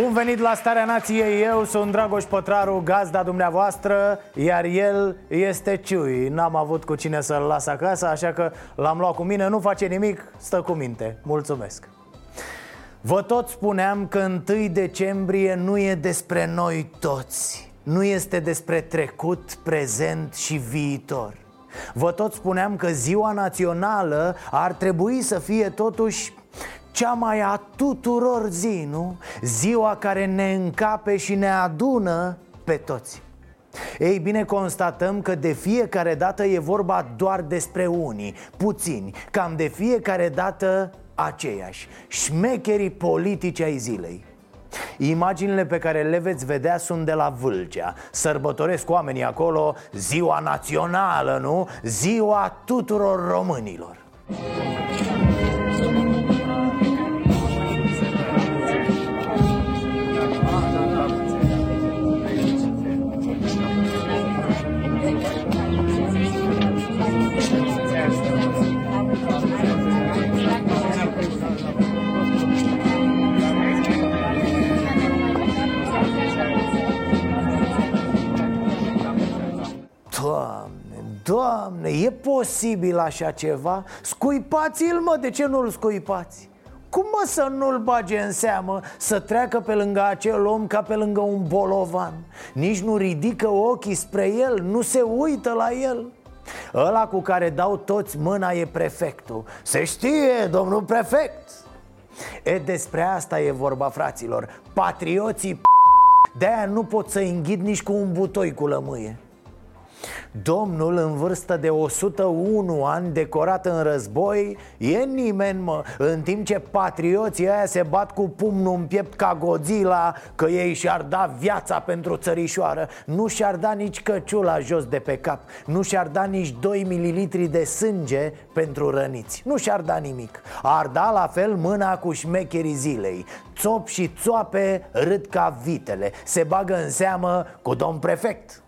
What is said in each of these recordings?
Bun venit la Starea Nației, eu sunt Dragoș Pătraru, gazda dumneavoastră Iar el este Ciui. N-am avut cu cine să-l las acasă, așa că l-am luat cu mine Nu face nimic, stă cu minte, mulțumesc. Vă tot spuneam că 1 decembrie nu e despre noi toți. Nu este despre trecut, prezent și viitor. Vă tot spuneam că ziua națională ar trebui să fie totuși cea mai a tuturor zi, nu? Ziua care ne încape și ne adună pe toți. Ei bine, constatăm că de fiecare dată e vorba doar despre unii, puțini, cam de fiecare dată aceiași. Șmecherii politici ai zilei. Imaginile pe care le veți vedea sunt de la Vâlcea. Sărbătoresc oamenii acolo ziua națională, nu? Ziua tuturor românilor Doamne, doamne, e posibil așa ceva? Scuipați-l mă, de ce nu-l scuipați? Cum mă să nu-l bage în seamă Să treacă pe lângă acel om ca pe lângă un bolovan? Nici nu ridică ochii spre el Nu se uită la el. Ăla cu care dau toți mâna e prefectul. Se știe, domnul prefect. E despre asta e vorba, fraților. Patrioții p- De-aia nu pot să înghid nici cu un butoi cu lămâie Domnul în vârstă de 101 ani, decorat în război, e nimeni, mă În timp ce patrioții aia se bat cu pumnul în piept ca Godzilla Că ei și-ar da viața pentru țărișoară. Nu și-ar da nici căciula jos de pe cap. Nu și-ar da nici 2 mililitri de sânge pentru răniți. Nu și-ar da nimic. Ar da la fel mâna cu șmecherii zilei. Țop și țoape râd ca vitele. Se bagă în seamă cu domn prefect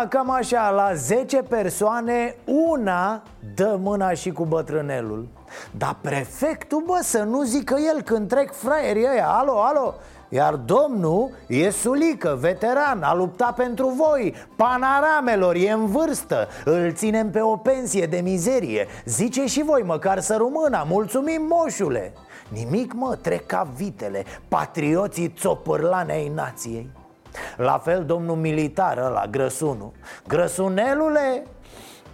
Da, cam așa, la 10 persoane, una dă mâna și cu bătrânelul. Dar prefectul, bă, să nu zică el când trec fraierii ăia Alo, alo, iar domnul e sulică, veteran, a luptat pentru voi. Panaramelor, e în vârstă. Îl ținem pe o pensie de mizerie. Zice și voi măcar să rumâna, mulțumim moșule. Nimic mă, trec ca vitele. Patrioții țopârlane ai nației la fel domnul militar ăla, Grăsunu. Grăsunelule,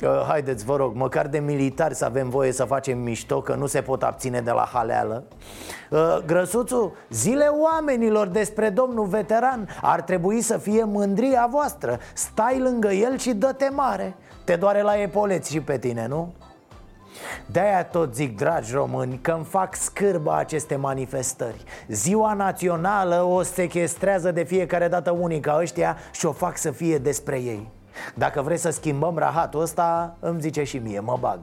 Uh, Haideți, vă rog, măcar de militari să avem voie să facem mișto Că nu se pot abține de la haleală. Uh, Grăsuțu, zile oamenilor despre domnul veteran Ar trebui să fie mândria voastră. Stai lângă el și dă-te mare. Te doare la epoleți și pe tine, nu? De-aia tot zic, dragi români, că îmi fac scârbă aceste manifestări. Ziua națională o sequestrează de fiecare dată unica ăștia și o fac să fie despre ei. Dacă vreți să schimbăm rahatul ăsta, îmi zice și mie, mă bag.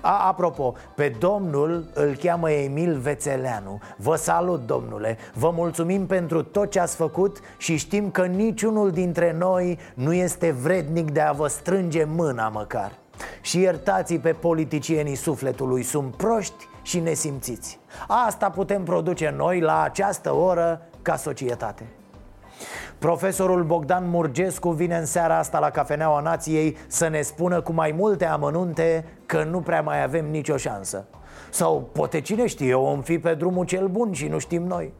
A, apropo, pe domnul îl cheamă Emil Vețeleanu. Vă salut, domnule. Vă mulțumim pentru tot ce ați făcut Și știm că niciunul dintre noi nu este vrednic de a vă strânge mâna măcar Și iertați pe politicienii sufletului Sunt proști și nesimțiți. Asta putem produce noi la această oră ca societate. Profesorul Bogdan Murgescu vine în seara asta la Cafeneaua Nației să ne spună cu mai multe amănunte că nu prea mai avem nicio șansă. Sau poate cine știe, om fi pe drumul cel bun și nu știm noi.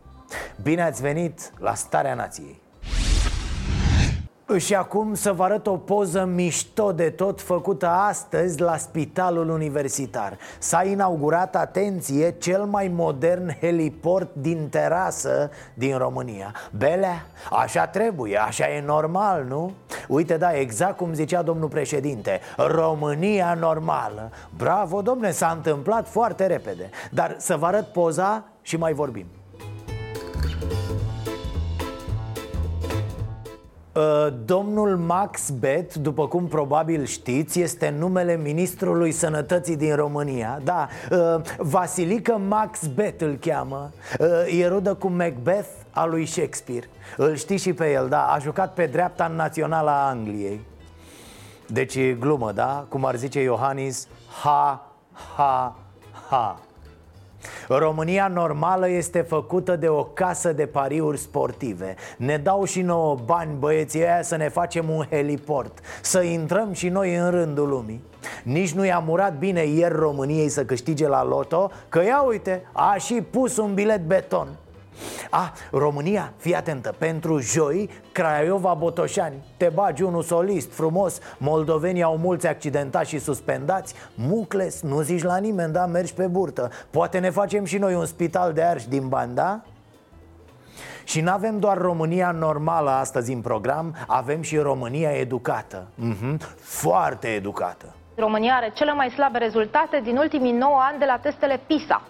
Bine ați venit la Starea Nației și acum să vă arăt o poză mișto de tot făcută astăzi la Spitalul Universitar. S-a inaugurat, atenție, cel mai modern heliport din terasă din România. Belea, așa trebuie, așa e normal, nu? Uite, da, exact cum zicea domnul președinte România normală. Bravo, domne, s-a întâmplat foarte repede. Dar să vă arăt poza și mai vorbim domnul Max Bet, după cum probabil știți, este numele ministrului sănătății din România. Da, uh, Vasilică Max Bet îl cheamă. Uh, E rudă cu Macbeth a lui Shakespeare. Îl știi și pe el, da, a jucat pe dreapta în naționala a Angliei. Deci glumă, da? Cum ar zice Iohannis Ha, ha, ha România normală este făcută de o casă de pariuri sportive. Ne dau și nouă bani băieții aia să ne facem un heliport. Să intrăm și noi în rândul lumii. Nici nu i-a murat bine ieri României să câștige la loto Că ia uite, a și pus un bilet beton a, România, fii atentă, pentru joi, Craiova-Botoșani Te bagi unul solist, frumos Moldovenii au mulți accidentați și suspendați Mucles, nu zici la nimeni, da? Mergi pe burtă Poate ne facem și noi un spital de arși din bani, da? Și nu avem doar România normală astăzi în program Avem și România educată mm-hmm. Foarte educată România are cele mai slabe rezultate din ultimii 9 ani de la testele PISA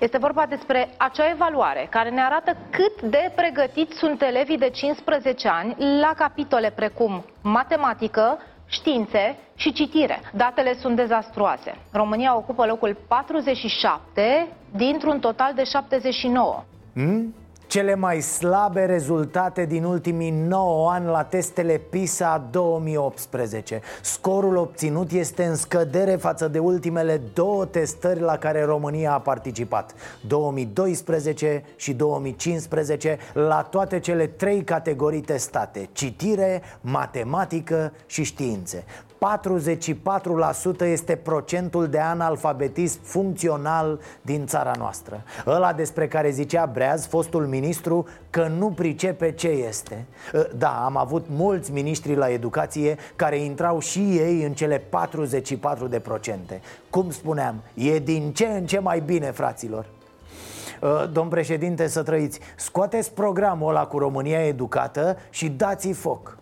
este vorba despre acea evaluare care ne arată cât de pregătiți sunt elevii de 15 ani la capitole precum matematică, științe și citire. Datele sunt dezastruoase. România ocupă locul 47 dintr-un total de 79. Hmm? Cele mai slabe rezultate din ultimii 9 ani la testele PISA 2018 Scorul obținut este în scădere față de ultimele două testări la care România a participat 2012 și 2015 la toate cele trei categorii testate Citire, matematică și științe 44% este procentul de analfabetism funcțional din țara noastră. Ăla despre care zicea Breaz, fostul ministru, că nu pricepe ce este. Ă, Da, am avut mulți miniștri la educație care intrau și ei în cele 44%. Cum spuneam, e din ce în ce mai bine, fraților. Ă, Domn președinte, să trăiți. Scoateți programul ăla cu România educată și dați-i foc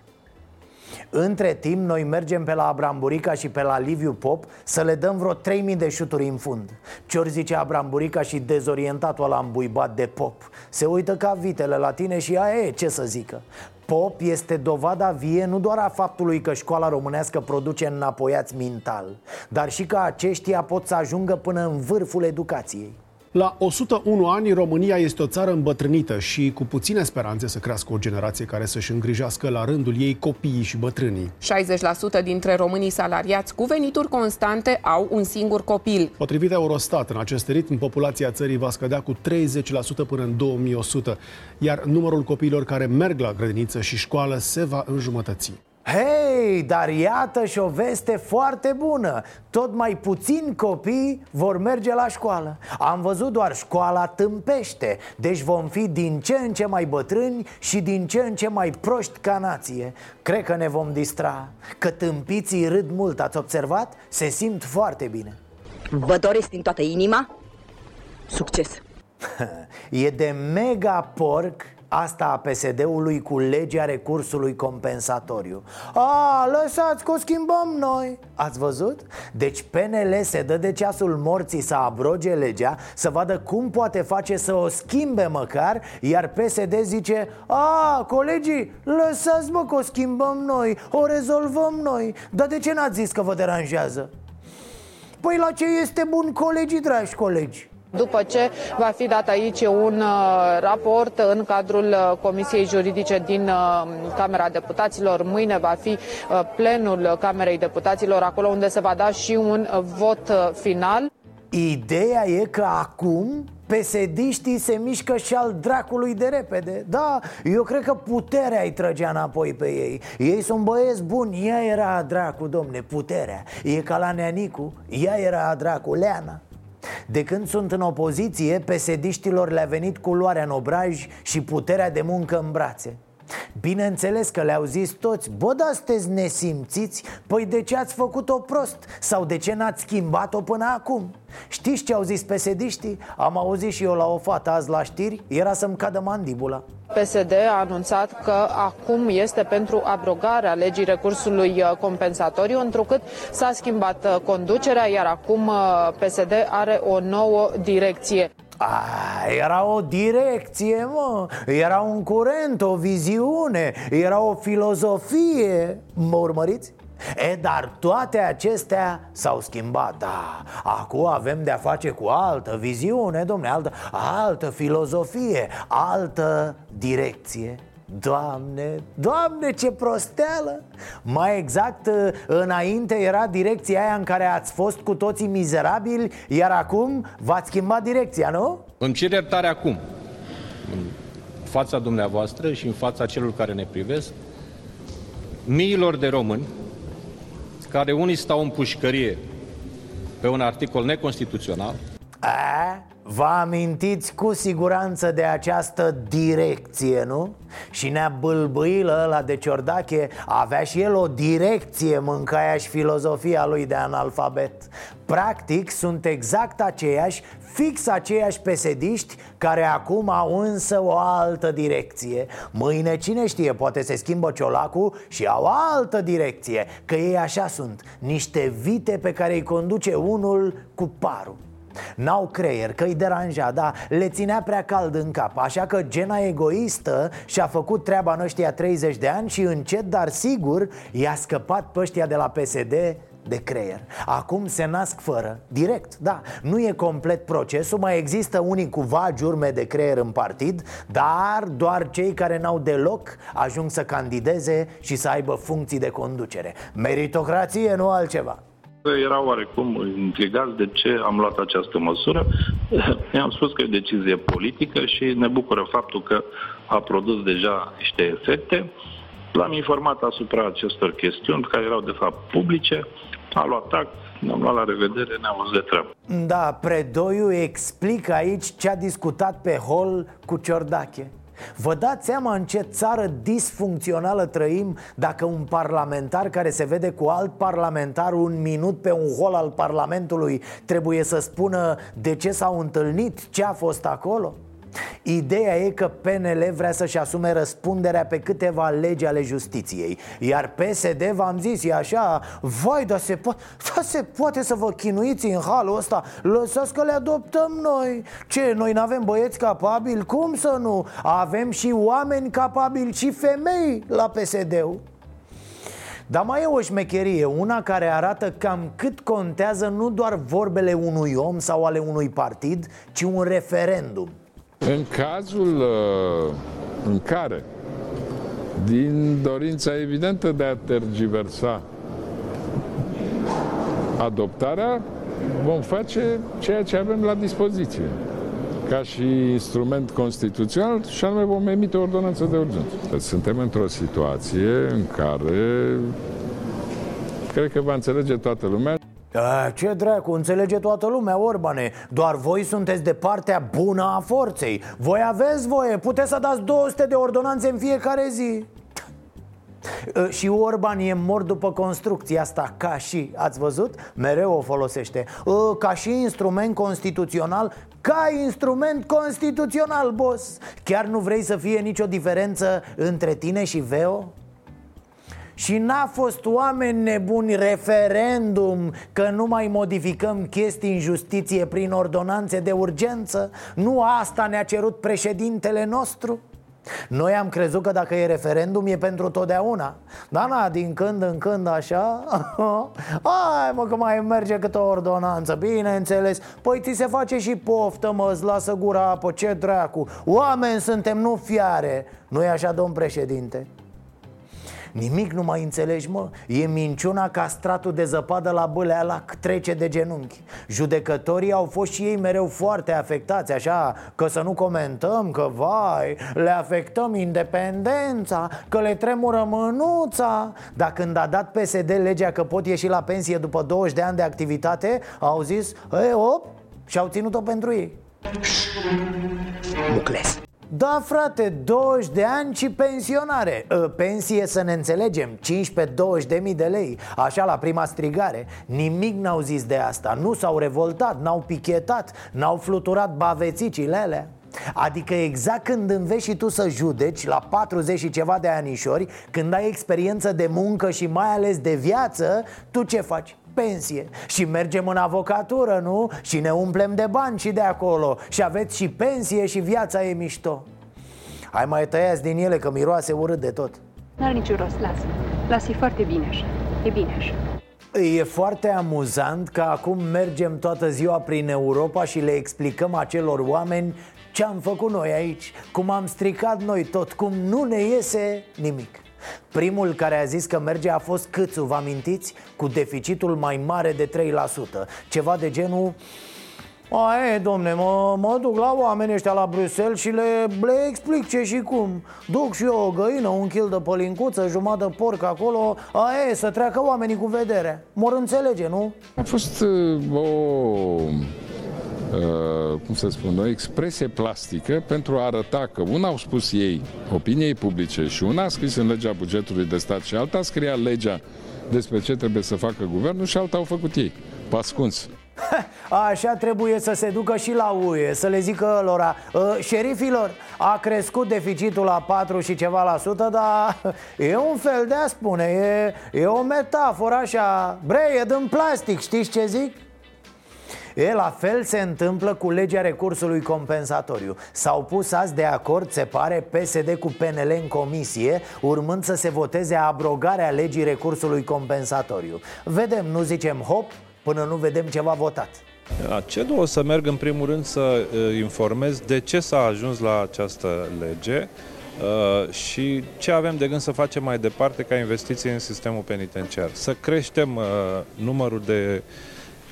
între timp, noi mergem pe la Abramburica și pe la Liviu Pop Să le dăm vreo 3000 de șuturi în fund. Ce-ori zice Abramburica și dezorientatul ăla îmbuibat de Pop? Se uită ca vitele la tine și aia e, ce să zică. Pop este dovada vie nu doar a faptului că școala românească produce înapoiați mental Dar și că aceștia pot să ajungă până în vârful educației la 101 ani, România este o țară îmbătrânită și cu puține speranțe să crească o generație care să-și îngrijească la rândul ei copiii și bătrânii. 60% dintre românii salariați cu venituri constante au un singur copil. Potrivit Eurostat, în acest ritm, populația țării va scădea cu 30% până în 2100, iar numărul copiilor care merg la grădiniță și școală se va înjumătăți. Hei, dar iată și o veste foarte bună. Tot mai puțini copii vor merge la școală. Am văzut doar școala tâmpește. Deci vom fi din ce în ce mai bătrâni și din ce în ce mai proști ca nație. Cred că ne vom distra. Că tâmpiții râd mult, ați observat? Se simt foarte bine. Vă doresc din toată inima succes. E de mega porc Asta a PSD-ului cu legea recursului compensatoriu A, lăsați că o schimbăm noi Ați văzut? Deci PNL se dă de ceasul morții să abroge legea Să vadă cum poate face să o schimbe măcar Iar PSD zice A, colegii, lăsați mă că o schimbăm noi O rezolvăm noi Dar de ce n-ați zis că vă deranjează? Păi la ce este bun colegii, dragi colegi? După ce va fi dat aici un uh, raport în cadrul uh, Comisiei Juridice din uh, Camera Deputaților, mâine va fi plenul Camerei Deputaților, acolo unde se va da și un vot final. Ideea e că acum pesediștii se mișcă și al dracului de repede. Da, eu cred că puterea îi trăgea înapoi pe ei. Ei sunt băieți buni, ea era a dracu, domne, puterea. E ca la Neanicu, ea era a dracu, Leana De când sunt în opoziție, pesediștilor le-a venit culoarea în obraj și puterea de muncă în brațe Bineînțeles că le-au zis toți Bă, da, sunteți nesimțiți? Păi de ce ați făcut-o prost? Sau de ce n-ați schimbat-o până acum? Știți ce au zis pesediștii? Am auzit și eu la o fată azi la știri Era să-mi cadă mandibula PSD a anunțat că acum este pentru abrogarea legii recursului uh, compensatoriu, întrucât s-a schimbat uh, conducerea, iar acum uh, PSD are o nouă direcție. A, era o direcție, mă. Era un curent, o viziune Era o filozofie. Mă urmăriți? E, dar toate acestea s-au schimbat, da. Acum avem de-a face cu altă viziune, domne, altă, altă filozofie, altă direcție Doamne, Doamne, ce prosteală! Mai exact, înainte era direcția aia în care ați fost cu toții mizerabili Iar acum v-ați schimbat direcția, nu? Îmi cer iertare acum În fața dumneavoastră și în fața celor care ne privesc Miilor de români Care unii stau în pușcărie Pe un articol neconstituțional A, Vă amintiți cu siguranță de această direcție, nu? Și nea bâlbâilă ăla de Ciordache Avea și el o direcție Mâncaia și filozofia lui de analfabet. Practic sunt exact aceiași Fix aceiași pesediști Care acum au însă o altă direcție. Mâine cine știe Poate se schimbă ciolacul și au altă direcție Că ei așa sunt Niște vite pe care îi conduce unul cu parul N-au creier, că îi deranja, da, le ținea prea cald în cap. Așa că gena egoistă și-a făcut treaba în ăștia 30 de ani Și încet, dar sigur, i-a scăpat pe ăștia de la PSD de creier. Acum se nasc fără, direct, da. Nu e complet procesul, mai există unii cu vagi urme de creier în partid Dar doar cei care n-au deloc ajung să candideze și să aibă funcții de conducere. Meritocrație, nu altceva erau oarecum intrigați de ce am luat această măsură. I-am spus că e o decizie politică și ne bucură faptul că a produs deja niște efecte. L-am informat asupra acestor chestiuni care erau de fapt publice, a luat tact, ne-am luat la revedere, ne-am văzut de treabă. Da, Predoiu explică aici ce a discutat pe hol cu Ciordache. Vă dați seama în ce țară disfuncțională trăim dacă un parlamentar care se vede cu alt parlamentar un minut pe un hol al Parlamentului trebuie să spună de ce s-au întâlnit, ce a fost acolo? Ideea e că PNL vrea să-și asume răspunderea pe câteva legi ale justiției Iar PSD, v-am zis, e așa Vai, dar se, po- da se poate să vă chinuiți în halul ăsta Lăsați că le adoptăm noi Ce, noi nu avem băieți capabili? Cum să nu? Avem și oameni capabili și femei la PSD-ul dar mai e o șmecherie, una care arată cam cât contează nu doar vorbele unui om sau ale unui partid, ci un referendum. În cazul uh, în care, din dorința evidentă de a tergiversa adoptarea, vom face ceea ce avem la dispoziție ca și instrument constituțional și anume vom emite o ordonanță de urgență. Suntem într-o situație în care cred că va înțelege toată lumea a, ce dracu, înțelege toată lumea, Orbane. Doar voi sunteți de partea bună a forței. Voi aveți voie, puteți să dați 200 de ordonanțe în fiecare zi. Și Orban e mort după construcția asta Ca și, ați văzut? Mereu o folosește. Ca și instrument constituțional. Ca instrument constituțional, boss. Chiar nu vrei să fie nicio diferență între tine și Veo? Și n-a fost oameni nebuni referendum Că nu mai modificăm chestii în justiție prin ordonanțe de urgență. Nu asta ne-a cerut președintele nostru? Noi am crezut că dacă e referendum e pentru totdeauna. Da, na, din când în când așa Hai mă că mai merge câte o ordonanță. Bineînțeles Păi ți se face și poftă mă, îți lasă gura apă, ce dracu. Oameni suntem, nu fiare. Nu e așa, domn președinte? Nimic nu mai înțelegi, mă. E minciuna ca stratul de zăpadă la bâlea la trece de genunchi. Judecătorii au fost și ei mereu foarte afectați Așa că să nu comentăm că, vai, le afectăm independența Că le tremură mânuța. Dar când a dat PSD legea că pot ieși la pensie după 20 de ani de activitate Au zis, ei, op, și au ținut-o pentru ei. Bucles. Da, frate, 20 de ani și pensionare. Ă, Pensie să ne înțelegem, 15-20 de mii de lei Așa la prima strigare. Nimic n-au zis de asta. Nu s-au revoltat, n-au pichetat N-au fluturat bavețicile alea. Adică exact când înveți și tu să judeci La 40 și ceva de anișori Când ai experiență de muncă și mai ales de viață Tu ce faci? Pensie Și mergem în avocatură, nu? Și ne umplem de bani și de acolo Și aveți și pensie și viața e mișto Hai mai tăiați din ele că miroase urât de tot N-are niciun rost, lasă. Lasă, e foarte bine așa. E bine așa. E foarte amuzant că acum mergem toată ziua prin Europa și le explicăm acelor oameni ce am făcut noi aici, cum am stricat noi tot, cum nu ne iese nimic. Primul care a zis că merge a fost Câțu, vă amintiți? Cu deficitul mai mare de 3% Ceva de genul a, e, domne, mă, mă duc la oameni ăștia la Bruxelles și le, le explic ce și cum Duc și eu o găină, un kil de pălincuță, jumătate de porc acolo A, e, să treacă oamenii cu vedere Mor înțelege, nu? A fost uh, o, uh, cum să spun, o expresie plastică pentru a arăta că una au spus ei opiniei publice și una a scris în legea bugetului de stat și alta scria legea despre ce trebuie să facă guvernul și alta au făcut ei, pascunți. Așa trebuie să se ducă și la UE Să le zică lor Șerifilor, a crescut deficitul la 4 și ceva la sută Dar e un fel de a spune E, e o metaforă așa Bre, e din plastic, știți ce zic? E, la fel se întâmplă cu legea recursului compensatoriu. S-au pus azi de acord, se pare, PSD cu PNL în comisie Urmând să se voteze abrogarea legii recursului compensatoriu. Vedem, nu zicem hop, până nu vedem ceva votat CEDU o să merg în primul rând să uh, informez de ce s-a ajuns la această lege uh, și ce avem de gând să facem mai departe ca investiție în sistemul penitenciar. Să creștem uh, numărul de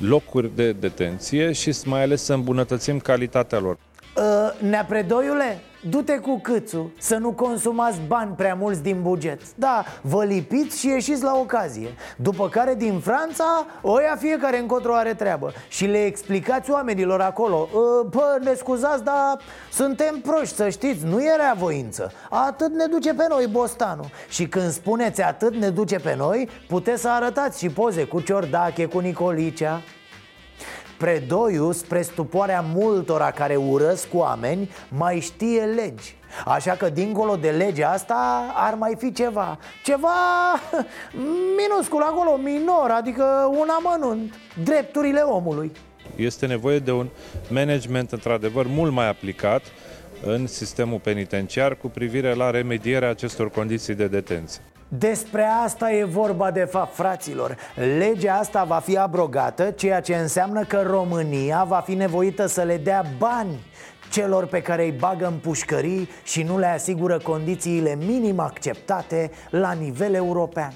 locuri de detenție și mai ales să îmbunătățim calitatea lor. Uh, Neapredoiule, du-te cu câțu Să nu consumați bani prea mulți din buget. Da, vă lipiți și ieșiți la ocazie. După care din Franța Oia fiecare încotro are treabă. Și le explicați oamenilor acolo. Uh, Bă, ne scuzați, dar suntem proști, să știți Nu e rea voință. Atât ne duce pe noi Bostanu Și când spuneți atât ne duce pe noi Puteți să arătați și poze cu Ciordache, cu Nicolicea Predoiu, spre stupoarea multora care urăsc oameni, mai știe legi. Așa că dincolo de legea asta ar mai fi ceva. Ceva minuscul acolo, minor, adică un amănunt. Drepturile omului. Este nevoie de un management într-adevăr mult mai aplicat în sistemul penitenciar cu privire la remedierea acestor condiții de detenție. Despre asta e vorba de fapt, fraților. Legea asta va fi abrogată, ceea ce înseamnă că România va fi nevoită să le dea bani celor pe care îi bagă în pușcării și nu le asigură condițiile minim acceptate la nivel european.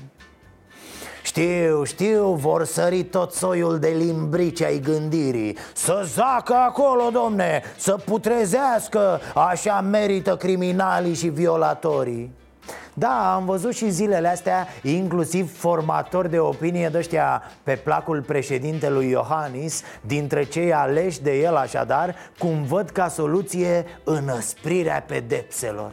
Știu, știu, vor sări tot soiul de limbrici ai gândirii. Să zacă acolo, domne, să putrezească Așa merită criminalii și violatorii da, am văzut și zilele astea inclusiv formatori de opinie de ăștia pe placul președintelui Iohannis Dintre cei aleși de el așadar, cum văd ca soluție înăsprirea pedepselor.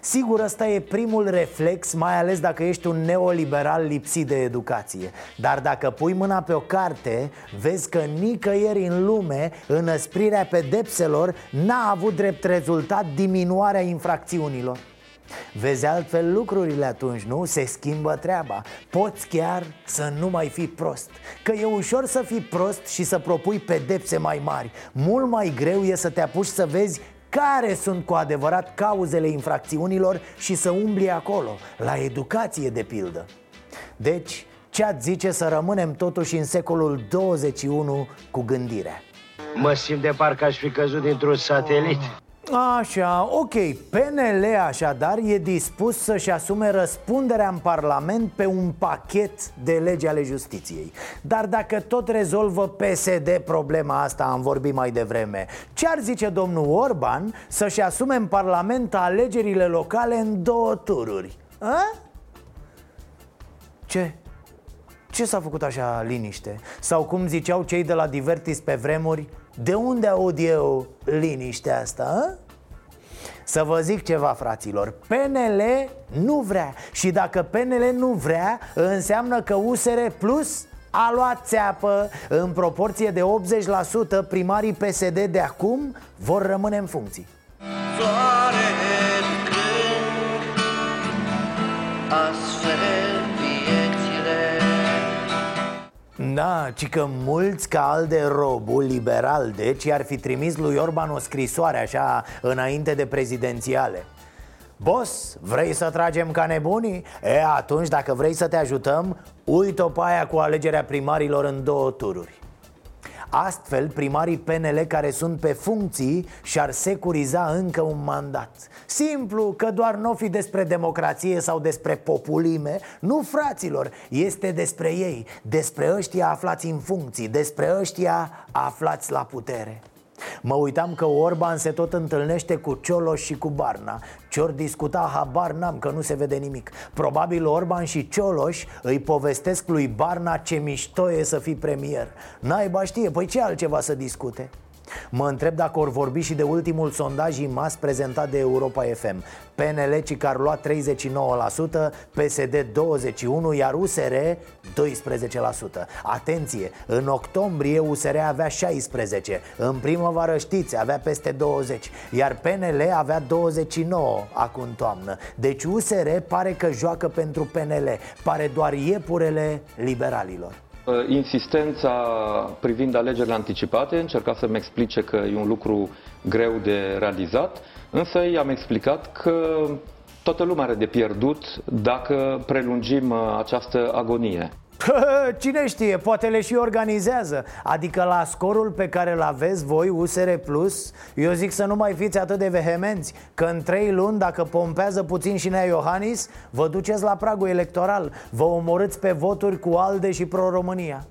Sigur, ăsta e primul reflex, mai ales dacă ești un neoliberal lipsit de educație. Dar dacă pui mâna pe o carte, vezi că nicăieri în lume înăsprirea pedepselor n-a avut drept rezultat diminuarea infracțiunilor Vezi altfel lucrurile atunci, nu? Se schimbă treaba. Poți chiar să nu mai fii prost. Că e ușor să fii prost și să propui pedepse mai mari. Mult mai greu e să te apuci să vezi care sunt cu adevărat cauzele infracțiunilor și să umbli acolo, la educație de pildă. Deci, ce-ați zice să rămânem totuși în secolul 21 cu gândirea? Mă simt de parcă aș fi căzut dintr-un satelit Așa, ok, PNL așadar e dispus să-și asume răspunderea în Parlament pe un pachet de legi ale justiției Dar dacă tot rezolvă PSD problema asta, am vorbit mai devreme Ce ar zice domnul Orban să-și asume în Parlament alegerile locale în două tururi? A? Ce? Ce s-a făcut așa liniște? Sau cum ziceau cei de la Divertis pe vremuri De unde aud eu liniștea asta, a? Să vă zic ceva, fraților. PNL nu vrea. Și dacă PNL nu vrea Înseamnă că USR Plus a luat țeapă. În proporție de 80% primarii PSD de acum vor rămâne în funcții. Soare astfel Da, ci că mulți ca al de robu liberal deci ar fi trimis lui Orban o scrisoare așa înainte de prezidențiale Boss, vrei să tragem ca nebunii? E, atunci dacă vrei să te ajutăm, uite-o pe aia cu alegerea primarilor în două tururi Astfel, primarii PNL care sunt pe funcții și-ar securiza încă un mandat. Simplu că doar nu fi despre democrație sau despre populime. Nu, fraților, este despre ei. Despre ăștia aflați în funcții Despre ăștia aflați la putere Mă uitam că Orban se tot întâlnește cu Cioloș și cu Barna. Ce-or discuta, habar n-am că nu se vede nimic. Probabil Orban și Cioloș îi povestesc lui Barna ce mișto e să fii premier. Naiba știe, păi ce altceva să discute? Mă întreb dacă or vorbi și de ultimul sondaj IMAS prezentat de Europa FM PNL Cicar lua 39%, PSD 21%, iar USR 12% Atenție, în octombrie USR avea 16% În primăvară știți, avea peste 20% Iar PNL avea 29% acum toamnă. Deci USR pare că joacă pentru PNL Pare doar iepurele liberalilor Insistența privind alegerile anticipate încerca să-mi explice că e un lucru greu de realizat, însă i-am explicat că toată lumea are de pierdut dacă prelungim uh, această agonie. Cine știe, poate le și organizează. Adică la scorul pe care îl aveți voi, USR Plus Eu zic să nu mai fiți atât de vehemenți Că în trei luni, dacă pompează puțin și Nea Iohannis Vă duceți la pragul electoral Vă omorâți pe voturi cu ALDE și Pro-România.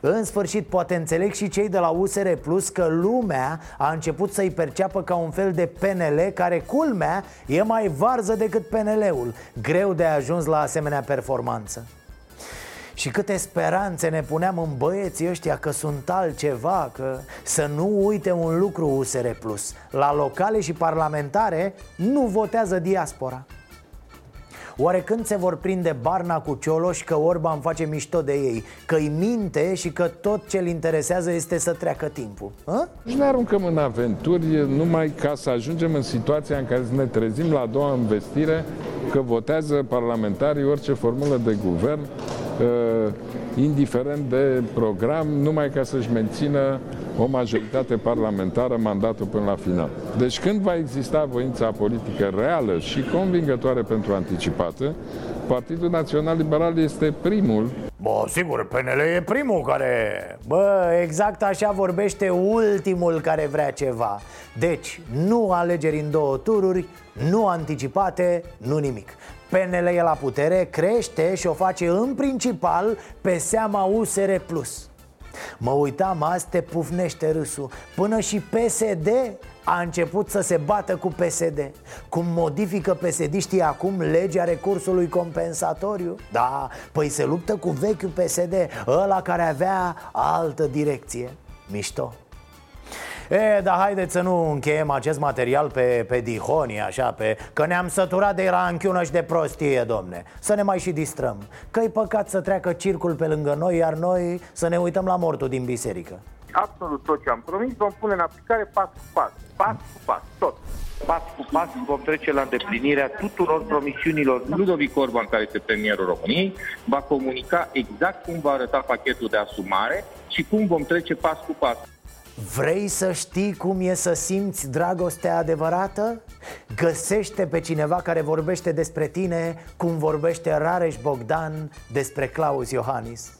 În sfârșit, poate înțeleg și cei de la USR Plus că lumea a început să-i perceapă ca un fel de PNL care, culmea, e mai varză decât PNL-ul Greu de ajuns la asemenea performanță și câte speranțe ne puneam în băieții ăștia că sunt altceva Că să nu uite un lucru USR Plus La locale și parlamentare nu votează diaspora Oare când se vor prinde Barna cu Cioloș că Orban face mișto de ei Că îi minte și că tot ce-l interesează este să treacă timpul a? Și ne aruncăm în aventuri numai ca să ajungem în situația în care să ne trezim la a doua investire Că votează parlamentarii orice formulă de guvern uh, indiferent de program, numai ca să-și mențină o majoritate parlamentară mandatul până la final. Deci când va exista voința politică reală și convingătoare pentru anticipată, Partidul Național Liberal este primul. Bă, sigur, PNL e primul care... Bă, exact așa vorbește ultimul care vrea ceva. Deci, nu alegeri în două tururi, nu anticipate, nu nimic PNL e la putere, crește și o face în principal pe seama USR+. Mă uitam azi, te pufnește râsul. Până și PSD a început să se bată cu PSD Cum modifică psd acum legea recursului compensatoriu? Da, păi se luptă cu vechiul PSD Ăla care avea altă direcție. Mișto E, dar haideți să nu încheiem acest material pe, pe dihonii, așa, pe... Că ne-am săturat de ranchiună și de prostie, domne Să ne mai și distrăm Că-i păcat să treacă circul pe lângă noi, iar noi să ne uităm la mortul din biserică Absolut tot ce am promis vom pune în aplicare pas cu pas Pas cu pas, tot pas cu pas vom trece la îndeplinirea tuturor promisiunilor. Ludovic Orban, care este premierul României, va comunica exact cum va arăta pachetul de asumare și cum vom trece pas cu pas. Vrei să știi cum e să simți dragostea adevărată? Găsește pe cineva care vorbește despre tine cum vorbește Rareș Bogdan despre Claus Iohannis.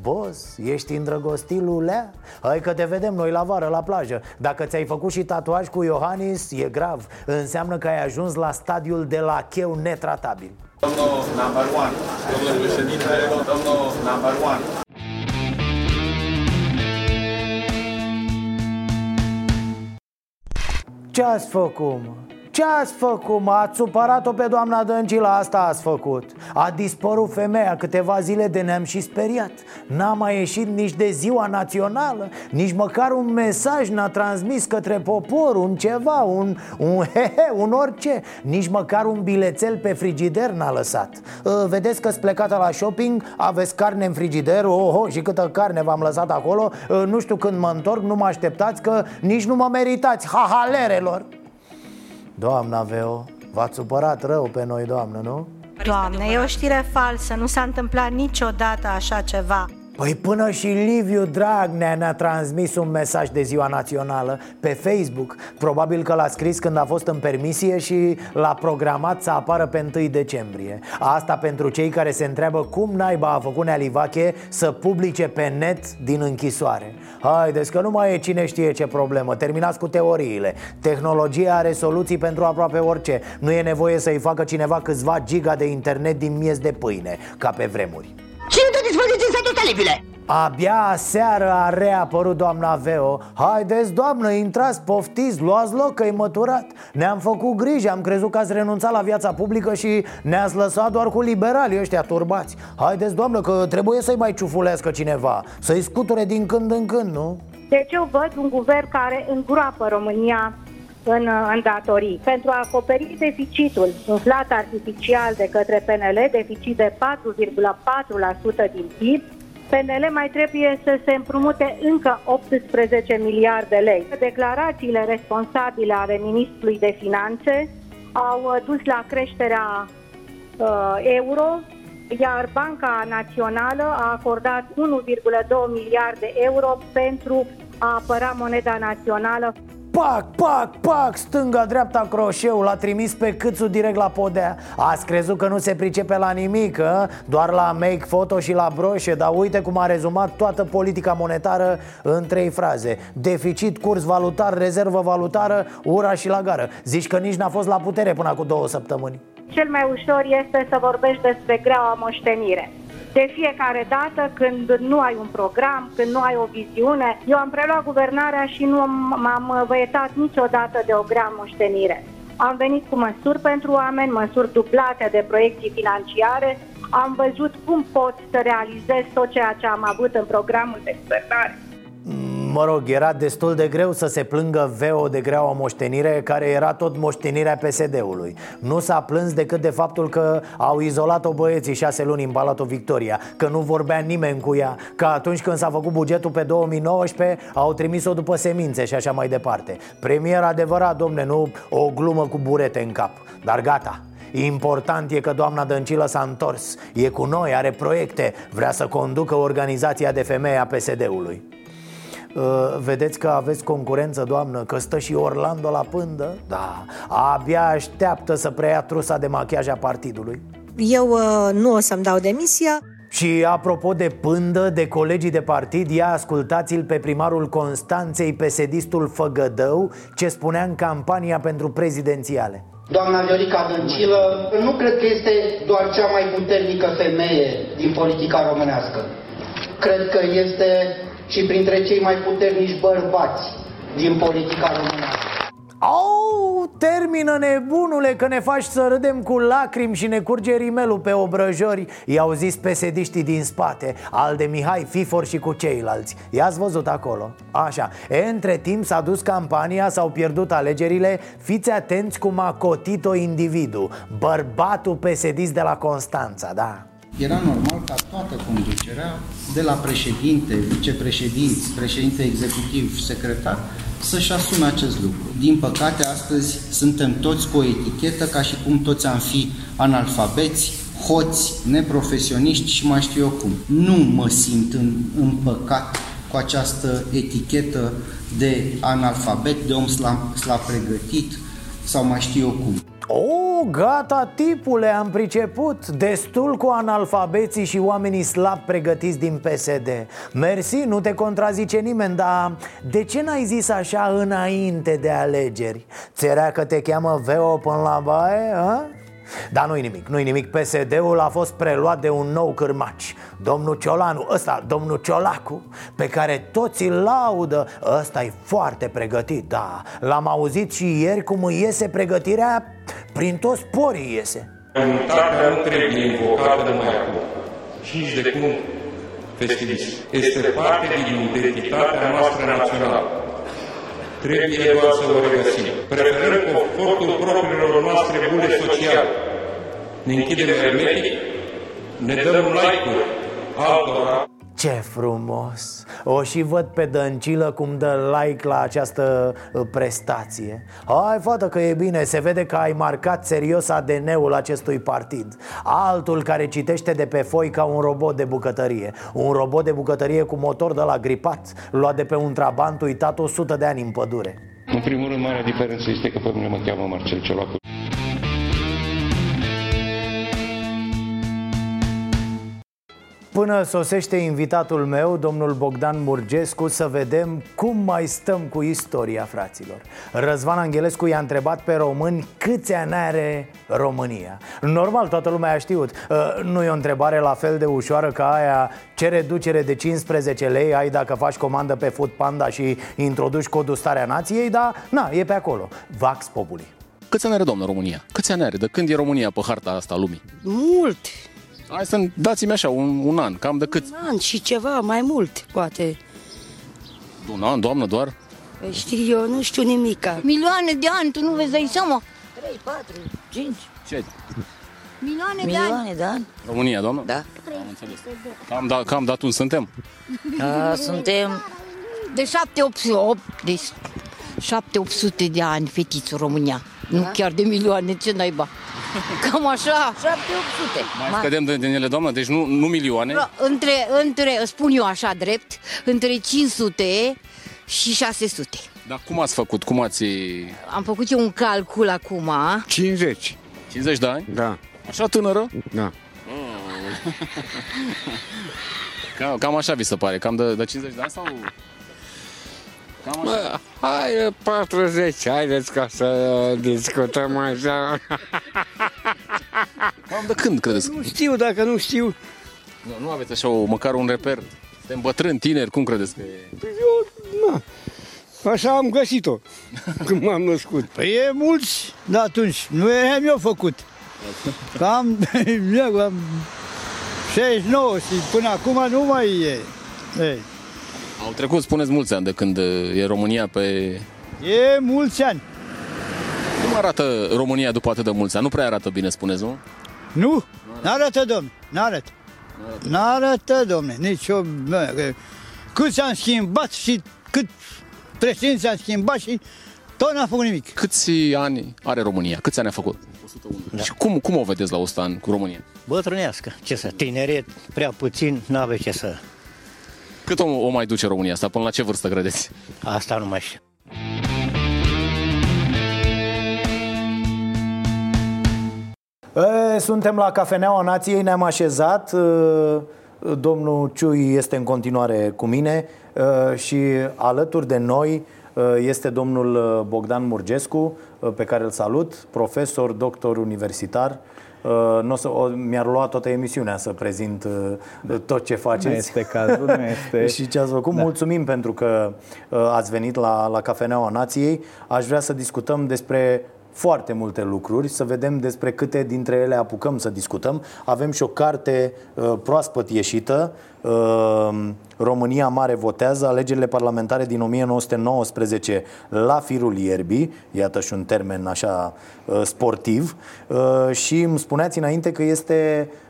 Boss, ești îndrăgostit, lulea? Hai că te vedem noi la vară, la plajă. Dacă ți-ai făcut și tatuaj cu Iohannis, e grav. Înseamnă că ai ajuns la stadiul de la cheu netratabil. Domnul number one, domnul președinte, domnul number one Ce ați făcut, mă? Ce ați făcut, mă? Ați supărat-o pe doamna Dăncilă, asta ați făcut. A dispărut femeia câteva zile de ne-am și speriat. N-a mai ieșit nici de ziua națională Nici măcar un mesaj n-a transmis către popor Un ceva, un, un he-he, un orice. Nici măcar un bilețel pe frigider n-a lăsat. Ă, Vedeți că-s plecată la shopping, aveți carne în frigider Oho, și câtă carne v-am lăsat acolo. Ă, Nu știu când mă întorc, nu mă așteptați că nici nu mă meritați Hahalerelor Doamna Veo, v-ați supărat rău pe noi, doamnă, nu? Doamne, e o știre falsă, nu s-a întâmplat niciodată așa ceva Păi până și Liviu Dragnea ne-a transmis un mesaj de ziua națională pe Facebook. Probabil că l-a scris când a fost în permisie și l-a programat să apară pe 1 decembrie. Asta pentru cei care se întreabă cum naiba a făcut Nealivache să publice pe net din închisoare. Haideți că nu mai e cine știe ce problemă, terminați cu teoriile. Tehnologia are soluții pentru aproape orice. Nu e nevoie să-i facă cineva câțiva giga de internet din miez de pâine, ca pe vremuri. Și nu te dispoziții să tu telefile Abia seară a reapărut doamna Veo Haideți doamnă, intrați, poftiți, luați loc că-i măturat Ne-am făcut griji, am crezut că ați renunțat la viața publică și ne-ați lăsat doar cu liberalii ăștia turbați Haideți doamnă că trebuie să-i mai ciufulească cineva Să-i scuture din când în când, nu? Deci eu văd un guvern care îngroapă România în, în datorii. Pentru a acoperi deficitul umflat artificial de către PNL, deficit de 4,4% din PIB, PNL mai trebuie să se împrumute încă 18 miliarde lei. Declarațiile responsabile ale Ministrului de Finanțe au dus la creșterea uh, euro, iar Banca Națională a acordat 1,2 miliarde euro pentru a apăra moneda națională. Pac, pac, pac, stânga-dreapta croșeul L-a trimis pe câțul direct la podea. Ați crezut că nu se pricepe la nimic, a? Doar la make photo și la broșe Dar uite cum a rezumat toată politica monetară în trei fraze. Deficit, curs valutar, rezervă valutară, ura și la gară. Zici că nici n-a fost la putere până cu două săptămâni. Cel mai ușor este să vorbești despre greaua moștenire de fiecare dată când nu ai un program, când nu ai o viziune. Eu am preluat guvernarea și nu m-am văietat niciodată de o grea moștenire. Am venit cu măsuri pentru oameni, măsuri dublate de proiecții financiare, am văzut cum pot să realizez tot ceea ce am avut în programul de guvernare. Mă rog, era destul de greu să se plângă Veo de grea o moștenire Care era tot moștenirea PSD-ului Nu s-a plâns decât de faptul că au izolat-o băieții șase luni în Palatul Victoria Că nu vorbea nimeni cu ea Că atunci când s-a făcut bugetul pe 2019 Au trimis-o după semințe și așa mai departe. Premier adevărat, domne, nu o glumă cu burete în cap. Dar gata, Important e că doamna Dăncilă s-a întors. E cu noi, are proiecte. Vrea să conducă organizația de femei a PSD-ului Uh, vedeți că aveți concurență, doamnă, că stă și Orlando la pândă? Da, abia așteaptă să preia trusa de machiaj a partidului Eu uh, nu o să-mi dau demisia și apropo de pândă, de colegii de partid, ia ascultați-l pe primarul Constanței, pesedistul Făgădău, ce spunea în campania pentru prezidențiale. Doamna Viorica Dăncilă, nu cred că este doar cea mai puternică femeie din politica românească. Cred că este și printre cei mai puternici bărbați din politica românească. Au, termină nebunule că ne faci să râdem cu lacrimi și ne curge rimelul pe obrăjori. I-au zis pesediștii din spate Al de Mihai Fifor și cu ceilalți. I-ați văzut acolo? Așa, e, între timp s-a dus campania, s-au pierdut alegerile. Fiți atenți cum a cotit-o individul Bărbatul pesedist de la Constanța, da era normal ca toată conducerea, de la președinte, vicepreședinți, președinte executiv, secretar, să-și asume acest lucru. Din păcate, astăzi suntem toți cu o etichetă ca și cum toți am fi analfabeți, hoți, neprofesioniști și mai știu eu cum. Nu mă simt în, împăcat cu această etichetă de analfabet, de om slab, slab pregătit sau mai știu eu cum. O, gata, tipule, am priceput Destul cu analfabeții și oamenii slab pregătiți din PSD Mersi, nu te contrazice nimeni, dar de ce n-ai zis așa înainte de alegeri? Ți era că te cheamă Veo până la baie, a? Dar nu-i nimic, nu-i nimic. PSD-ul a fost preluat de un nou cârmaci Domnul Ciolanu, ăsta, domnul Ciolacu Pe care toți îl laudă. Ăsta e foarte pregătit, da. L-am auzit și ieri cum îi iese pregătirea Prin toți porii iese. Unitatea nu trebuie invocată numai acum, și nici de cum festivist. Este parte din identitatea noastră națională. Trebuie doar să o regăsim. Preferăm confortul propriilor noastre bule sociale. Ne închidem hermetic, ne dăm like-uri altora. Ce frumos! O și văd pe Dăncilă cum dă like la această uh, prestație Hai, fată, că e bine, se vede că ai marcat serios ADN-ul acestui partid Altul care citește de pe foi ca un robot de bucătărie Un robot de bucătărie cu motor de la gripat Luat de pe un trabant uitat 100 de ani în pădure În primul rând, marea diferență este că pe mine mă cheamă Marcel Ciolacu. Până sosește invitatul meu, domnul Bogdan Murgescu, să vedem cum mai stăm cu istoria, fraților Răzvan Angelescu i-a întrebat pe români câți ani are România Normal, toată lumea a știut Uh, Nu e o întrebare la fel de ușoară ca aia Ce reducere de 15 lei ai dacă faci comandă pe Food Panda și introduci codul starea nației Dar, na, e pe acolo Vax Populi Câți ani are, domnul, România? Câți ani are? De când e România pe harta asta a lumii? Mult. Hai să dați-mi așa, un, un an, cam de cât? Un an și ceva, mai mult, poate. Un an, doamnă, doar? Păi Știi, eu nu știu nimica. Milioane de ani, tu nu vezi dai seama? 3, 4, 5. Ce? Milioane, Milioane de ani. România, doamnă? Da. Am înțeles. Cam, da, cam dat un suntem? Da, suntem De 7 8 8 de 7 800 de ani fetiță România. Nu chiar de milioane, ce naiba. Cam așa. 7 800. Mai scădem de, din ele, doamnă, deci nu, nu milioane? Între, între, spun eu așa drept, între 500 și 600. Dar cum ați făcut? Cum ați... Am făcut eu un calcul acum. 50. 50 de ani? Da. Așa tânără? Da. Cam, cam așa vi se pare, cam de, de 50 de ani sau... Cam așa. Bă, hai 40, haideți ca să discutăm așa. Cam de când credeți? Nu știu, dacă nu știu. Nu, nu aveți așa o, măcar un reper? Suntem bătrâni, tineri, cum credeți că e? Păi eu, na, așa am găsit-o când m-am născut. Păi e mulți de atunci, nu eram eu făcut. Cam, eu am 69 și până acum nu mai e. Ei, Au trecut, spuneți, mulți ani de când e România pe... e mulți ani. Păi Cum arată România după atât de mulți ani? Nu prea arată bine, spuneți, nu? Nu, n-arătă, domne, n-arătă. N-arătă, domne, nici o... bă, că- Cât s-am schimbat și cât președinți s-a schimbat și tot n-a făcut nimic. Câți ani are România? Câți ani a făcut? 101. Da. Și cum, cum o vedeți la 100 ani cu România? Bătrânească, ce să, tineret, prea puțin, n-ave ce să... Cât o, o mai duce România asta? Până la ce vârstă credeți? Asta nu mai știu. E, suntem la Cafeneaua Nației, ne-am așezat e, Domnul Ciui este în continuare cu mine e, Și alături de noi e, este domnul e, Bogdan Murgescu e, Pe care îl salut, profesor, doctor universitar Uh, n-o să, o, mi-ar lua toată emisiunea să prezint uh, tot ce faceți. Nu este cazul, nu este. și ce ați făcut. Da. Mulțumim pentru că uh, ați venit la, la Cafeneaua Nației. Aș vrea să discutăm despre foarte multe lucruri, să vedem despre câte dintre ele apucăm să discutăm. Avem și o carte uh, proaspăt ieșită, uh, România Mare votează, alegerile parlamentare din 1919 la firul ierbii, iată și un termen așa uh, sportiv, uh, și îmi spuneați înainte că este uh,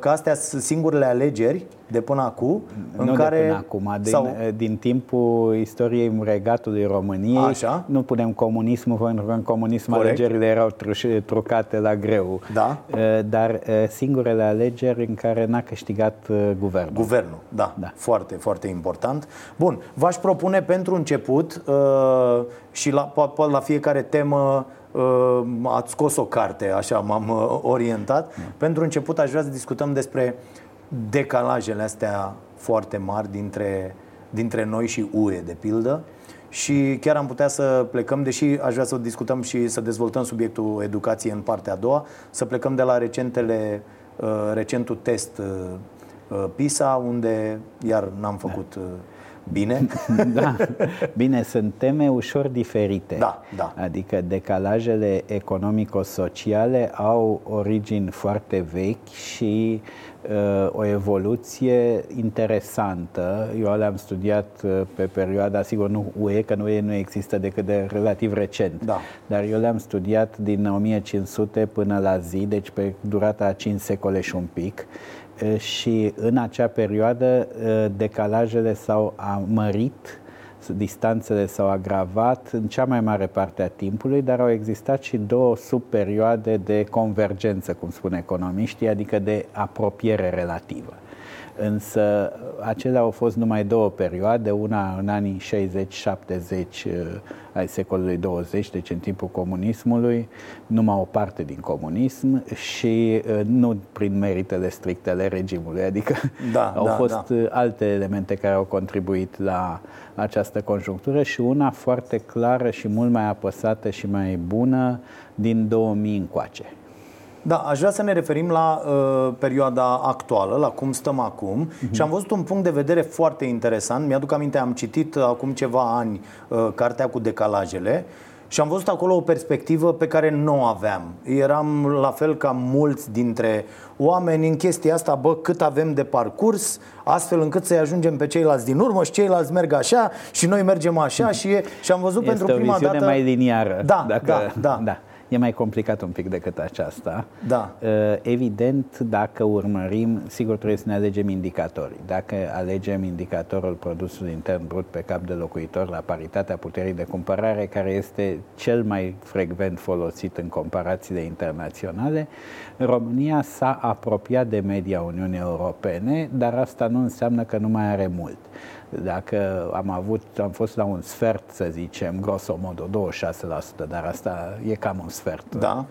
că astea sunt singurele alegeri de până acum în nu care de până acum, din, sau- din timpul istoriei regatului României Așa. nu punem comunismul pentru că în comunism Corect. alegerile erau truș- trucate la greu. Da. Eh, Dar eh, singurele alegeri în care n-a câștigat eh, guvernul. Guvernul, da, da. Foarte, foarte important. Bun, v-aș propune pentru început uh, și la, po- po- la fiecare temă uh, ați scos o carte, așa m-am uh, orientat. Pentru început aș vrea să discutăm despre decalajele astea foarte mari dintre, dintre noi și UE, de pildă, și chiar am putea să plecăm, deși aș vrea să discutăm și să dezvoltăm subiectul educației în partea a doua, să plecăm de la recentele, uh, recentul test uh, uh, PISA, unde iar n-am făcut uh, bine. da. Bine, sunt teme ușor diferite. Da, da. Adică decalajele economico-sociale au origini foarte vechi și uh, o evoluție interesantă. Eu le-am studiat uh, pe perioada, sigur nu UE, că nu UE nu există decât de relativ recent, Da. dar eu le-am studiat din 1500 până la zi, deci pe durata a 5 secole și un pic Uh, și în acea perioadă uh, decalajele s-au mărit, distanțele s-au agravat în cea mai mare parte a timpului, dar au existat și două subperioade de convergență, cum spun economiștii, adică de apropiere relativă. Însă acelea au fost numai două perioade, una în anii 60-70 ai secolului 20, deci în timpul comunismului, numai o parte din comunism și uh, nu prin meritele stricte ale regimului, adică Da, au da, fost da. uh, alte elemente care au contribuit la această conjunctură și una foarte clară și mult mai apăsată și mai bună din 2000 încoace. Da, aș vrea să ne referim la uh, perioada actuală, la cum stăm acum uh-huh. și am văzut un punct de vedere foarte interesant. Mi-aduc aminte, am citit uh, acum ceva ani uh, cartea cu decalajele și am văzut acolo o perspectivă pe care nu o aveam. Eram la fel ca mulți dintre oameni în chestia asta, bă, cât avem de parcurs, astfel încât să-i ajungem pe ceilalți din urmă și ceilalți merg așa și noi mergem așa și, e, și am văzut Este pentru prima o viziune dată... mai liniară. Da, dacă, da, da. da. E mai complicat un pic decât aceasta. Da. Uh, Evident, dacă urmărim, sigur trebuie să ne alegem indicatorii. Dacă alegem indicatorul produsului intern brut pe cap de locuitor la paritatea puterii de cumpărare, care este cel mai frecvent folosit în comparațiile internaționale, România s-a apropiat de media Uniunii Europene, dar asta nu înseamnă că nu mai are mult. Dacă am avut, am fost la un sfert, să zicem, grosomodo, 26%, dar asta e cam un sfert. Da.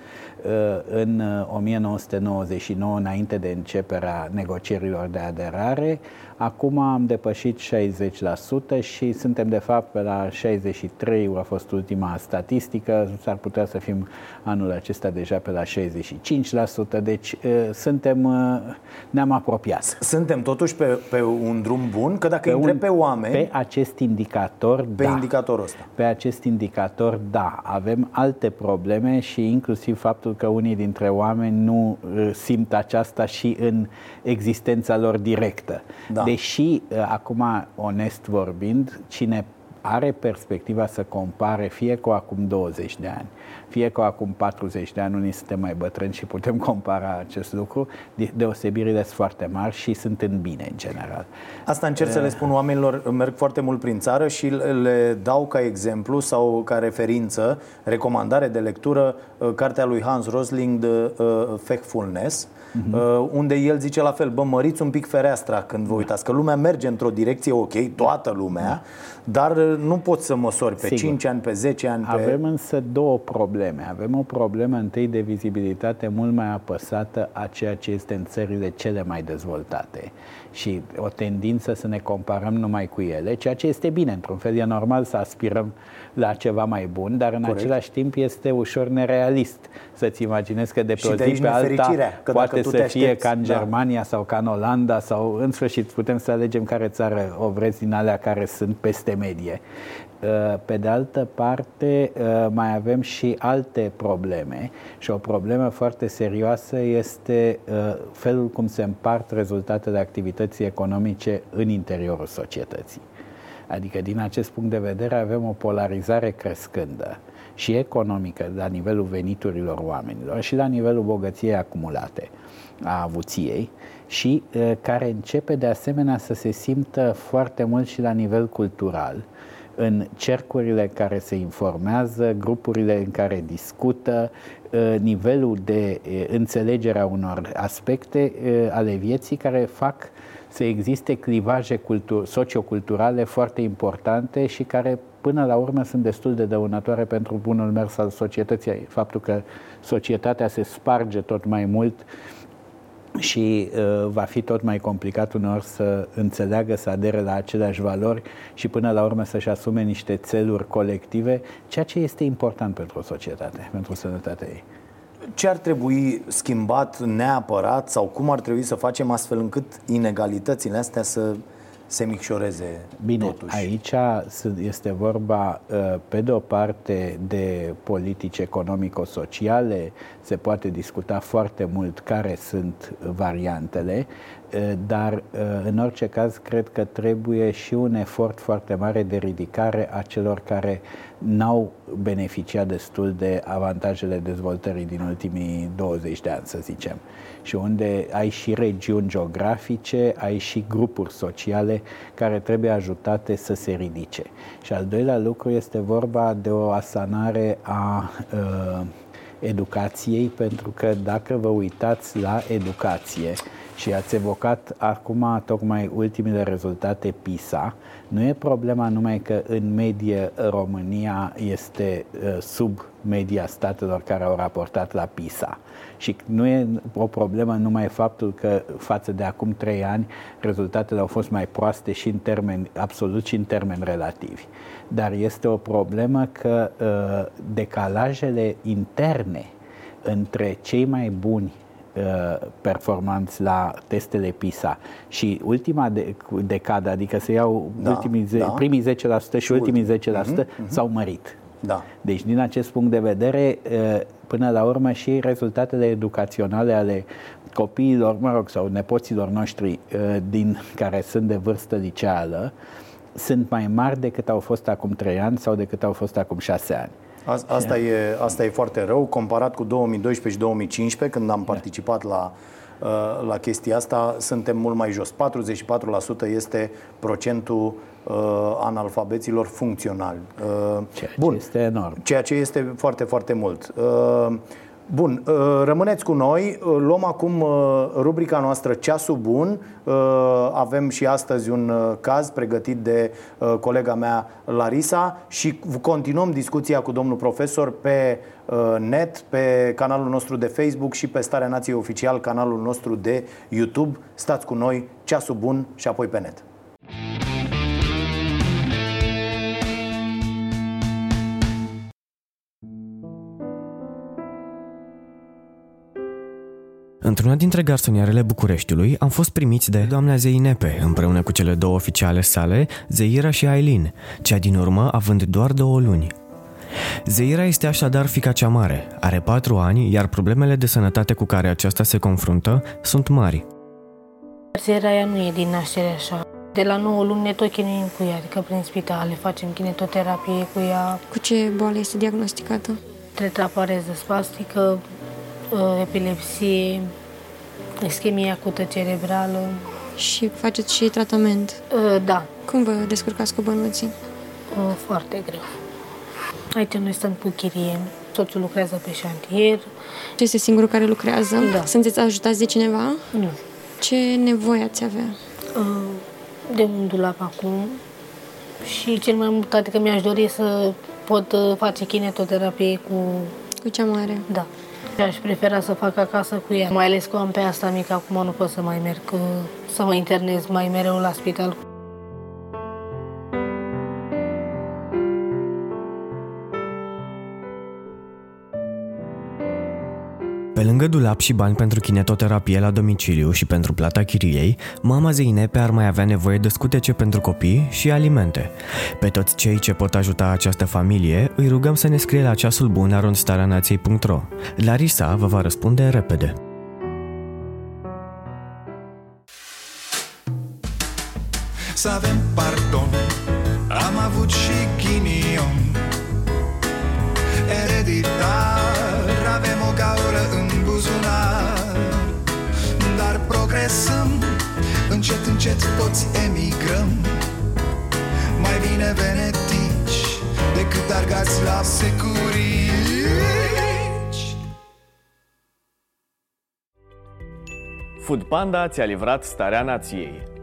În 1999, înainte de începerea negocierilor de aderare, acum am depășit 60% și suntem de fapt pe la 63, a fost ultima statistică, s-ar putea să fim anul acesta deja pe la 65%, deci suntem, ne-am apropiat. Suntem totuși pe, pe un drum bun, că dacă Pe îi întreb un- pe oameni... Pe acest indicator, Pe da. indicatorul ăsta. Pe acest indicator, da. Avem alte probleme și inclusiv faptul că unii dintre oameni nu uh, simt aceasta și în existența lor directă. Da. Deși, uh, acum, onest vorbind, cine are perspectiva să compare fie cu acum 20 de ani, fie cu acum 40 de ani, unii suntem mai bătrâni și putem compara acest lucru, de- deosebirile sunt foarte mari și sunt în bine în general. Asta încerc să le spun oamenilor, merg foarte mult prin țară și le dau ca exemplu sau ca referință, recomandare de lectură, uh, cartea lui Hans Rosling de uh, Factfulness, uh, unde el zice la fel, bă, măriți un pic fereastra când vă uitați, că lumea merge într-o direcție ok, toată lumea, dar uh, nu poți să măsori pe Sigur. 5 ani, pe 10 ani, pe... Avem însă două probleme. Avem o problemă întâi de vizibilitate mult mai apăsată a ceea ce este în țările cele mai dezvoltate și o tendință să ne comparăm numai cu ele, ceea ce este bine, într-un fel e normal să aspirăm la ceva mai bun, dar în Corect. același timp este ușor nerealist să-ți imaginezi că de pe Și o de zi aici pe alta nefericirea, că dacă poate tu să te fie aștepți, ca în da. Germania sau ca în Olanda sau în sfârșit putem să alegem care țară o vreți din alea care sunt peste medie. Uh, Pe de altă parte, uh, mai avem și alte probleme și o problemă foarte serioasă este uh, felul cum se împart rezultatele activității economice în interiorul societății. Adică, din acest punct de vedere, avem o polarizare crescândă și economică la nivelul veniturilor oamenilor și la nivelul bogăției acumulate a avuției și uh, care începe de asemenea să se simtă foarte mult și la nivel cultural în cercurile care se informează, grupurile în care discută, uh, nivelul de uh, înțelegere a unor aspecte uh, ale vieții care fac să existe clivaje cultu- socioculturale foarte importante și care până la urmă sunt destul de dăunătoare pentru bunul mers al societății. Faptul că societatea se sparge tot mai mult și uh, va fi tot mai complicat uneori să înțeleagă, să adere la aceleași valori și până la urmă să-și asume niște țeluri colective, ceea ce este important pentru o societate, pentru sănătatea ei. Ce ar trebui schimbat neapărat sau cum ar trebui să facem astfel încât inegalitățile astea să se micșoreze Bine, totuși? aici sunt- este vorba, uh, pe de o parte, de politici economico-sociale, se poate discuta foarte mult care sunt variantele, uh, dar, uh, în orice caz, cred că trebuie și un efort foarte mare de ridicare a celor care n-au beneficiat destul de avantajele dezvoltării din ultimii 20 de ani, să zicem. Și unde ai și regiuni geografice, ai și grupuri sociale care trebuie ajutate să se ridice. Și al doilea lucru este vorba de o asanare a uh, educației, pentru că dacă vă uitați la educație și ați evocat acum tocmai ultimele rezultate PISA, nu e problema numai că în medie România este uh, sub media statelor care au raportat la PISA. Și nu e o problemă numai faptul că față de acum trei ani rezultatele au fost mai proaste și în termeni absolut și în termeni relativi. Dar este o problemă că uh, decalajele interne între cei mai buni uh, performanți la testele PISA și ultima de, decadă, adică să iau Da, ultimii, ze- da. primii 10% și ultimii 10% Mhm, mhm. s-au mărit. Da. Deci, din acest punct de vedere, uh, până la urmă și rezultatele educaționale ale copiilor, mă rog, sau nepoților noștri uh, din care sunt de vârstă liceală, sunt mai mari decât au fost acum 3 ani sau decât au fost acum 6 ani. A- Asta e, asta e foarte rău, comparat cu 2012 și 2015, când am participat la, uh, la chestia asta, suntem mult mai jos. 44% este procentul uh, analfabeților funcționali. Uh, Ceea ce Bun. este enorm. Ceea ce este foarte, foarte mult. Uh, Bun, uh, rămâneți cu noi. Uh, Luăm acum uh, rubrica noastră Ceasul Bun. Uh, Avem și astăzi un uh, caz pregătit de uh, colega mea Larisa și continuăm discuția cu domnul profesor pe uh, net, pe canalul nostru de Facebook și pe Starea Nației Oficial, canalul nostru de YouTube. Stați cu noi, Ceasul Bun și apoi pe net. Într-una dintre garsonierele Bucureștiului am fost primiți de doamna Zeinepe, împreună cu cele două oficiale sale, Zeira și Ailin, cea din urmă având doar două luni. Zeira este așadar fica cea mare, are patru ani, iar problemele de sănătate cu care aceasta se confruntă sunt mari. Țara aia nu e din naștere așa. De la 9 luni ne tot chinuim cu ea, adică prin spitale, facem kinetoterapie cu ea. Cu ce boală este diagnosticată? Tetrapareză spastică, uh, epilepsie, ischemie acută cerebrală. Și faceți și tratament? Uh, Da, Cum vă descurcați cu bănuții? uh, foarte greu. Aici noi stăm cu chirie, soțul lucrează pe șantier. Ce este singurul care lucrează? Da. Sunteți ajutați de cineva? Nu. Ce nevoie ați avea? Uh, De un dulap acum și cel mai mult, adică mi-aș dori să pot uh, face kinetoterapie cu... Cu cea mare? Da. Și aș prefera să fac acasă cu ea, mai ales că am pe asta mică, acum nu pot să mai merg, uh, să mă internez mai mereu la spital. Pe lângă dulap și bani pentru kinetoterapie la domiciliu și pentru plata chiriei, mama Zeinepe ar mai avea nevoie de scutece pentru copii și alimente. Pe toți cei ce pot ajuta această familie, îi rugăm să ne scrie la ceasul bun arondstareanației.ro. Larisa vă va răspunde repede. Să avem pardon Am avut și ghinion Ereditar Dar progresăm Încet, încet toți emigrăm. Mai bine venetici Decât argați la securici. Food Panda ți-a livrat starea nației.